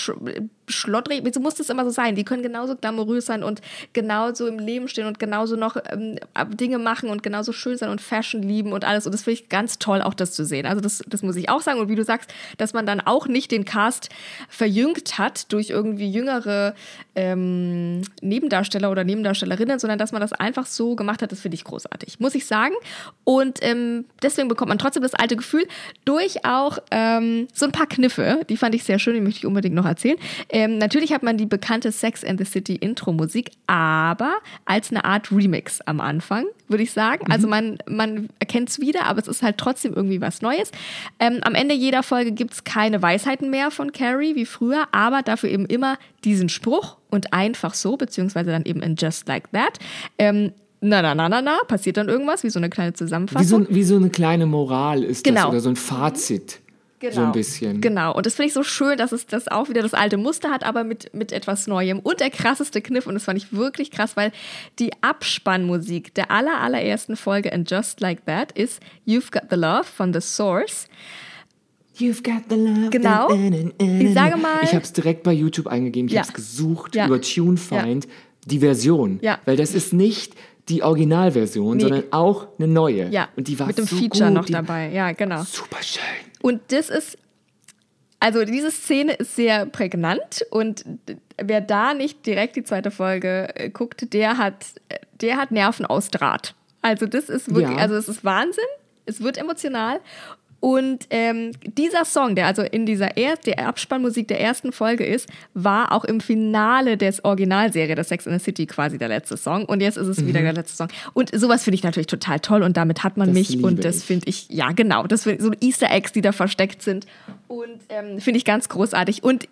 sch schlottrig, wieso muss das immer so sein? Die können genauso glamourös sein und genauso im Leben stehen und genauso noch ähm, Dinge machen und genauso schön sein und Fashion lieben und alles. Und das finde ich ganz toll, auch das zu sehen. Also das, das muss ich auch sagen. Und wie du sagst, dass man dann auch nicht den Cast verjüngt hat durch irgendwie jüngere ähm, Nebendarsteller oder Nebendarstellerinnen, sondern dass man das einfach so gemacht hat, das finde ich großartig, muss ich sagen. Und ähm, deswegen bekommt man trotzdem das alte Gefühl durch auch ähm, so ein paar Kniffe, die fand ich sehr schön, die möchte ich unbedingt noch erzählen. Ähm, natürlich hat man die bekannte Sex and the City Intro-Musik, aber als eine Art Remix am Anfang, würde ich sagen. Also man, man erkennt es wieder, aber es ist halt trotzdem irgendwie was Neues. Ähm, am Ende jeder Folge gibt es keine Weisheiten mehr von Carrie wie früher, aber dafür eben immer diesen Spruch und einfach so, beziehungsweise dann eben in Just Like That. Ähm, na, na, na, na, na, passiert dann irgendwas, wie so eine kleine Zusammenfassung. Wie so, wie so eine kleine Moral ist das Genau. oder so ein Fazit. So ein bisschen. Genau. Und das finde ich so schön, dass es das auch wieder das alte Muster hat, aber mit, mit etwas Neuem. Und der krasseste Kniff, und das fand ich wirklich krass, weil die Abspannmusik der aller, allerersten Folge in Just Like That ist You've Got the Love von The Source. You've got the love. Genau. Ich sage mal- Ich habe es direkt bei YouTube eingegeben. Ich Ja. habe es gesucht Ja. über TuneFind, die Version. Ja. Weil das ist nicht die Originalversion, Nee. sondern auch eine neue. Ja, Und die war mit dem so Feature gut. noch die, dabei. Ja, genau. Super schön. Und das ist, also diese Szene ist sehr prägnant und wer da nicht direkt die zweite Folge äh, guckt, der hat, der hat Nerven aus Draht. Also das ist wirklich, Ja. also es ist Wahnsinn, es wird emotional. Und ähm, dieser Song, der also in dieser er der Abspannmusik der ersten Folge ist, war auch im Finale des Originalserie der Sex in the City quasi der letzte Song. Und jetzt ist es wieder der letzte Song. Und sowas finde ich natürlich total toll und damit hat man Das mich und das finde ich, ja genau, das find, so Easter Eggs, die da versteckt sind. Und ähm, finde ich ganz großartig. Und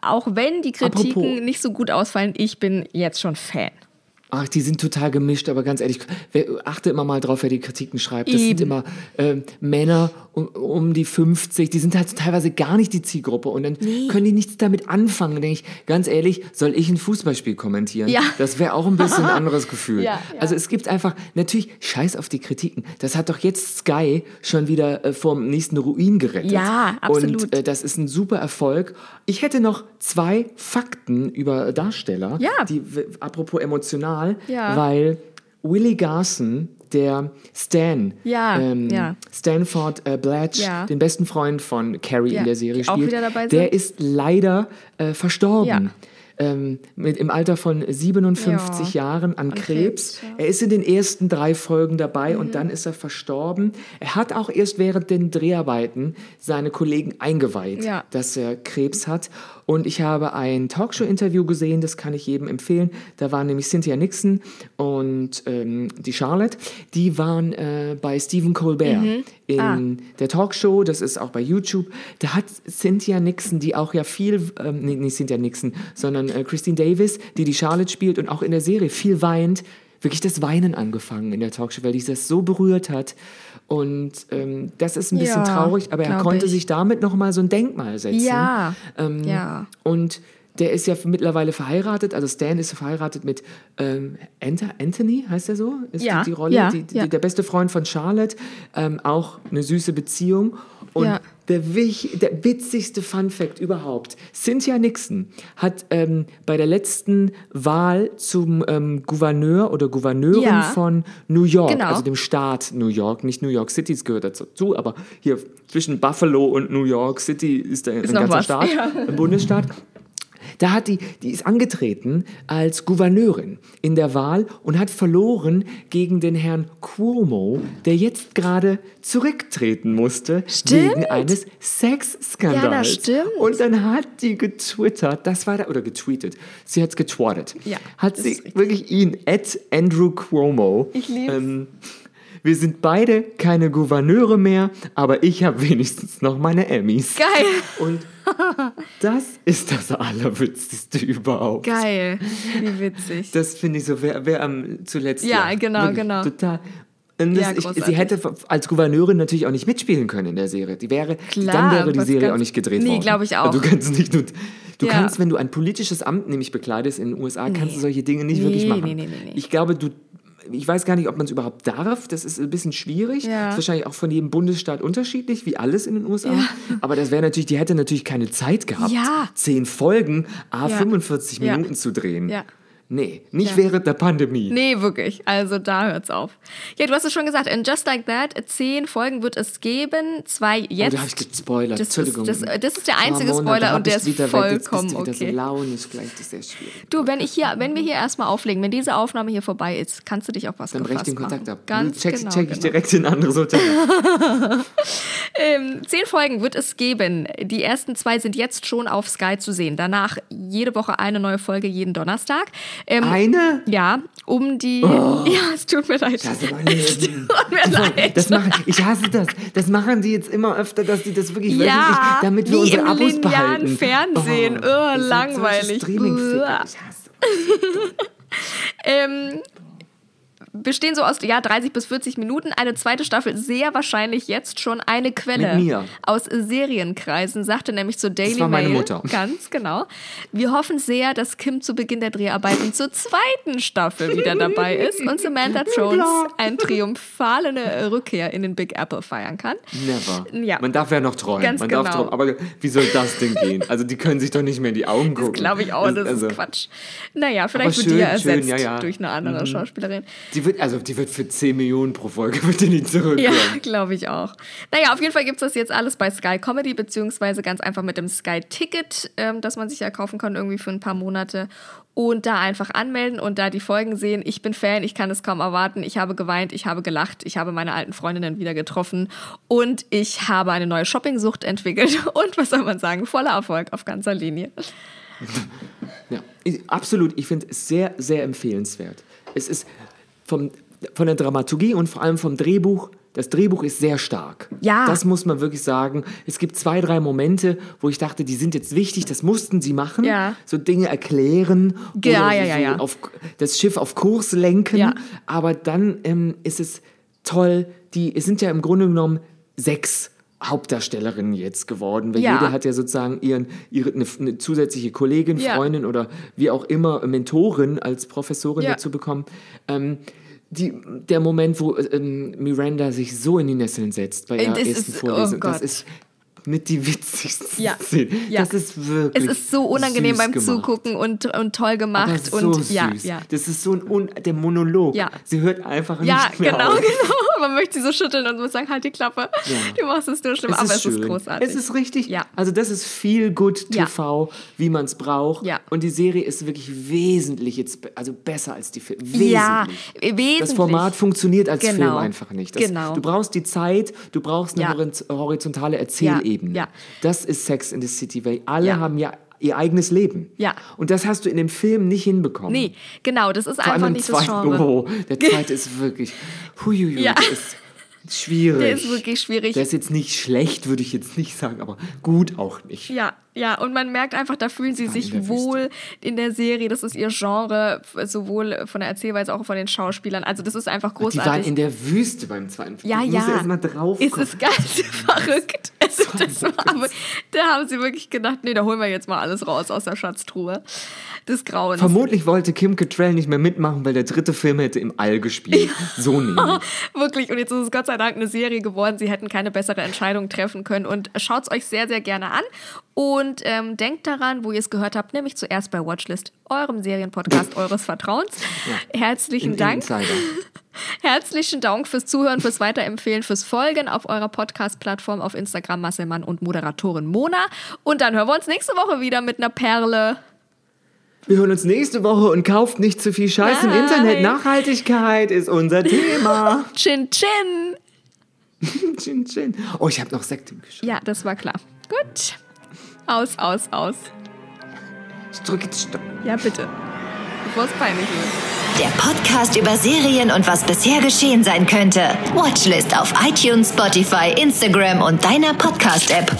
auch wenn die Kritiken Apropos- nicht so gut ausfallen, ich bin jetzt schon Fan. Ach, die sind total gemischt, aber ganz ehrlich, achte immer mal drauf, wer die Kritiken schreibt. Das sind Eben. immer ähm, Männer um, um die 50, die sind halt teilweise gar nicht die Zielgruppe und dann können die nichts damit anfangen. Dann denke ich, ganz ehrlich, soll ich ein Fußballspiel kommentieren? Ja. Das wäre auch ein bisschen ein (laughs) anderes Gefühl. Ja, ja. Also es gibt einfach, natürlich, scheiß auf die Kritiken. Das hat doch jetzt Sky schon wieder äh, vom nächsten Ruin gerettet. Ja, absolut. Und äh, das ist ein super Erfolg. Ich hätte noch zwei Fakten über Darsteller, Ja. die apropos emotional, Ja. weil Willie Garson, der Stan, Ja, ähm, ja. Stanford äh, Blatch, Ja. den besten Freund von Carrie in der Serie spielt, der ist leider äh, verstorben. Ähm, mit, Im Alter von 57 Ja. Jahren an, Krebs. Krebs. Mhm. Er ist in den ersten drei Folgen dabei und dann ist er verstorben. Er hat auch erst während den Dreharbeiten seine Kollegen eingeweiht, dass er Krebs hat. Und ich habe ein Talkshow-Interview gesehen, das kann ich jedem empfehlen. Da waren nämlich Cynthia Nixon und ähm, die Charlotte. Die waren äh, bei Stephen Colbert Mhm. in Ah. der Talkshow. Das ist auch bei YouTube. Da hat Cynthia Nixon, die auch ja viel, ähm, nee, nicht Cynthia Nixon, sondern äh, Christine Davis, die die Charlotte spielt und auch in der Serie viel weint, wirklich das Weinen angefangen in der Talkshow, weil die das so berührt hat. Und ähm, das ist ein bisschen Ja, traurig, aber er konnte ich. sich damit nochmal so ein Denkmal setzen. Ja. Ähm, Ja. Und der ist ja mittlerweile verheiratet, also Stan ist verheiratet mit ähm, Anthony, heißt er so? Ist Ja, die, die Rolle? ja, die, die, ja. Der beste Freund von Charlotte, ähm, auch eine süße Beziehung. Und Ja. der, wich, der witzigste Fun-Fact überhaupt: Cynthia Nixon hat ähm, bei der letzten Wahl zum ähm, Gouverneur oder Gouverneurin Ja. von New York, Genau. also dem Staat New York, nicht New York City, es gehört dazu, aber hier zwischen Buffalo und New York City ist da ein noch ganzer was, Staat, ja. ein Bundesstaat. Da hat die, die ist angetreten als Gouverneurin in der Wahl und hat verloren gegen den Herrn Cuomo, der jetzt gerade zurücktreten musste Stimmt. wegen eines Sexskandals. Ja, das stimmt. Und dann hat die getwittert, das war da, oder getweetet, sie hat es getwattet, Ja, hat sie wirklich ihn, at Andrew Cuomo, Ich lieb's. ähm, wir sind beide keine Gouverneure mehr, aber ich habe wenigstens noch meine Emmys. Geil. Und das ist das Allerwitzigste überhaupt. Geil. Wie witzig. Das finde ich so, wer, wer am zuletzt. Ja, lacht. genau, Wirklich genau. Total. Ja, ich, sie hätte als Gouverneurin natürlich auch nicht mitspielen können in der Serie. Die wäre, Klar, dann wäre die Serie auch nicht gedreht Nee, worden. glaub ich auch. Du kannst nicht nur, du Ja. kannst, wenn du ein politisches Amt nämlich bekleidest in den USA, kannst Nee. du solche Dinge nicht Nee, wirklich machen. nee, nee, nee, nee. Ich glaube, du ich weiß gar nicht, ob man es überhaupt darf. Das ist ein bisschen schwierig. Ja. Ist wahrscheinlich auch von jedem Bundesstaat unterschiedlich, wie alles in den USA. Aber das wäre natürlich, die hätte natürlich keine Zeit gehabt, Ja. zehn Folgen, a Ja. 45 Ja. Minuten zu drehen. Ja. Nee, nicht Ja. während der Pandemie. Nee, wirklich. Also da hört's auf. Ja, du hast es schon gesagt, in Just Like That, zehn Folgen wird es geben, zwei Oh, jetzt. da habe ich gespoilert. Das ist- Entschuldigung. das- das ist der einzige Ramona, Spoiler und der ist wieder weg. Jetzt vollkommen okay. so launisch, gleich das ist sehr schwierig. Du, wenn ich hier, wenn wir hier erstmal auflegen, wenn diese Aufnahme hier vorbei ist, kannst du dich auf was Dann brech den Kontakt machen. ab. Ganz check, genau, check ich genau. direkt in ein anderes (laughs) Hotel. Ähm, zehn Folgen wird es geben. Die ersten zwei sind jetzt schon auf Sky zu sehen. Danach jede Woche eine neue Folge, jeden Donnerstag. Ähm, Eine? Ja, um die. Oh. (laughs) Ja, es tut mir leid. Mein Leben. (laughs) Tut mir leid. Das machen, ich hasse das. Das machen die jetzt immer öfter, dass die das wirklich ja, damit wir wie unsere im Abos linearen behalten. Fernsehen. Oh, Oh, das langweilig. Ich hasse. (laughs) Ähm, bestehen so aus ja, 30 bis 40 Minuten. Eine zweite Staffel sehr wahrscheinlich jetzt schon eine Quelle aus Serienkreisen, sagte nämlich zur Daily war meine Mail. Mutter. (laughs) Ganz genau. Wir hoffen sehr, dass Kim zu Beginn der Dreharbeiten zur zweiten Staffel wieder dabei ist und Samantha (laughs) Jones eine triumphale Rückkehr in den Big Apple feiern kann. Never. Ja. Man darf ja noch träumen. Ganz Man genau. darf träumen. Aber wie soll das denn gehen? Also die können sich doch nicht mehr in die Augen Das gucken. glaube ich auch, das also, ist Quatsch. Naja, vielleicht wird die ja schön, ersetzt ja, ja. durch eine andere Schauspielerin. Die wird, also die wird für 10 Millionen pro Folge (laughs) wird die nicht zurückkommen. Ja, glaube ich auch. Naja, auf jeden Fall gibt es das jetzt alles bei Sky Comedy, beziehungsweise ganz einfach mit dem Sky Ticket, ähm, das man sich ja kaufen kann, irgendwie für ein paar Monate. Und da einfach anmelden und da die Folgen sehen. Ich bin Fan, ich kann es kaum erwarten. Ich habe geweint, ich habe gelacht, ich habe meine alten Freundinnen wieder getroffen und ich habe eine neue Shoppingsucht entwickelt. (laughs) Und was soll man sagen? Voller Erfolg auf ganzer Linie. Ja, ich, absolut. Ich finde es sehr, sehr empfehlenswert. Es ist vom, von der Dramaturgie und vor allem vom Drehbuch. Das Drehbuch ist sehr stark. Ja. Das muss man wirklich sagen. Es gibt zwei, drei Momente, wo ich dachte, die sind jetzt wichtig, das mussten sie machen. Ja. So Dinge erklären. Ja, oder ja, ja, ja. Auf, das Schiff auf Kurs lenken. Ja. Aber dann ähm, ist es toll. Die, es sind ja im Grunde genommen sechs Hauptdarstellerinnen jetzt geworden, weil Ja. jede hat ja sozusagen ihren, ihre, eine, eine zusätzliche Kollegin, Ja. Freundin oder wie auch immer Mentorin als Professorin Ja. dazu bekommen. Ähm, die, der Moment, wo ähm, Miranda sich so in die Nesseln setzt bei ihrer Das ersten ist- Vorlesung, oh das ist mit die witzigsten Ja. (laughs) Szenen. Ja. Das ist wirklich Es ist so unangenehm beim gemacht. Zugucken und, und toll gemacht. so und süß. ja, ja. Das ist so ein Un der Monolog. Ja. Sie hört einfach Ja, nicht mehr genau, auf. (laughs) genau. Man möchte sie so schütteln und muss sagen, halt die Klappe. Du machst es nur schlimm, Es aber es schön. ist großartig. Es ist richtig. Ja. Also das ist viel gut. TV, wie man es braucht. Ja. Und die Serie ist wirklich wesentlich jetzt, also besser als die Filme. Wesentlich. Ja, wesentlich. Das Format funktioniert als Genau. Film einfach nicht. Das, Genau. Du brauchst die Zeit, du brauchst eine horizontale Erzählebene. Ja, ja. Das ist Sex in the City, weil alle Ja. haben ja ihr eigenes Leben. Ja. Und das hast du in dem Film nicht hinbekommen. Nee, genau, das ist Vor allem einfach im nicht das zweiten, Genre. (laughs) oh, der (laughs) zweite ist wirklich, huiuiui, Ja. ist schwierig. Der ist wirklich schwierig. Der ist jetzt nicht schlecht, würde ich jetzt nicht sagen, aber gut auch nicht. Ja, ja, und man merkt einfach, da fühlen sie in sich Wüste. wohl in der Serie. Das ist ihr Genre, sowohl von der Erzählweise als auch von den Schauspielern. Also, das ist einfach Die waren großartig. in der Wüste beim zweiten Film. ja, Ich ja. muss erst mal drauf ist es ganz (laughs) verrückt. Also, das war, aber, da haben sie wirklich gedacht, nee, da holen wir jetzt mal alles raus aus der Schatztruhe des Grauens. Vermutlich wollte Kim Cattrall nicht mehr mitmachen, weil der dritte Film hätte im All gespielt. So nämlich. (laughs) Wirklich. Und jetzt ist es Gott sei Dank eine Serie geworden. Sie hätten keine bessere Entscheidung treffen können. Und schaut es euch sehr, sehr gerne an. Und ähm, denkt daran, wo ihr es gehört habt, nämlich zuerst bei Watchlist, eurem Serienpodcast (laughs) eures Vertrauens. Herzlichen In Dank. (laughs) Herzlichen Dank fürs Zuhören, fürs Weiterempfehlen, fürs Folgen auf eurer Podcast-Plattform auf Instagram Masselmann und Moderatorin Mona. Und dann hören wir uns nächste Woche wieder mit einer Perle. Wir hören uns nächste Woche und kauft nicht zu viel Scheiß im Nein. Internet. Nachhaltigkeit ist unser Thema. (laughs) Chin Chin. chin, chin. Oh, ich habe noch Sekt im Geschirr. Ja, das war klar. Gut. Aus, aus, aus. Ich drücke jetzt Stopp. Ja, bitte. Bevor es peinlich wird. Der Podcast über Serien und was bisher geschehen sein könnte. Watchlist auf iTunes, Spotify, Instagram und deiner Podcast-App.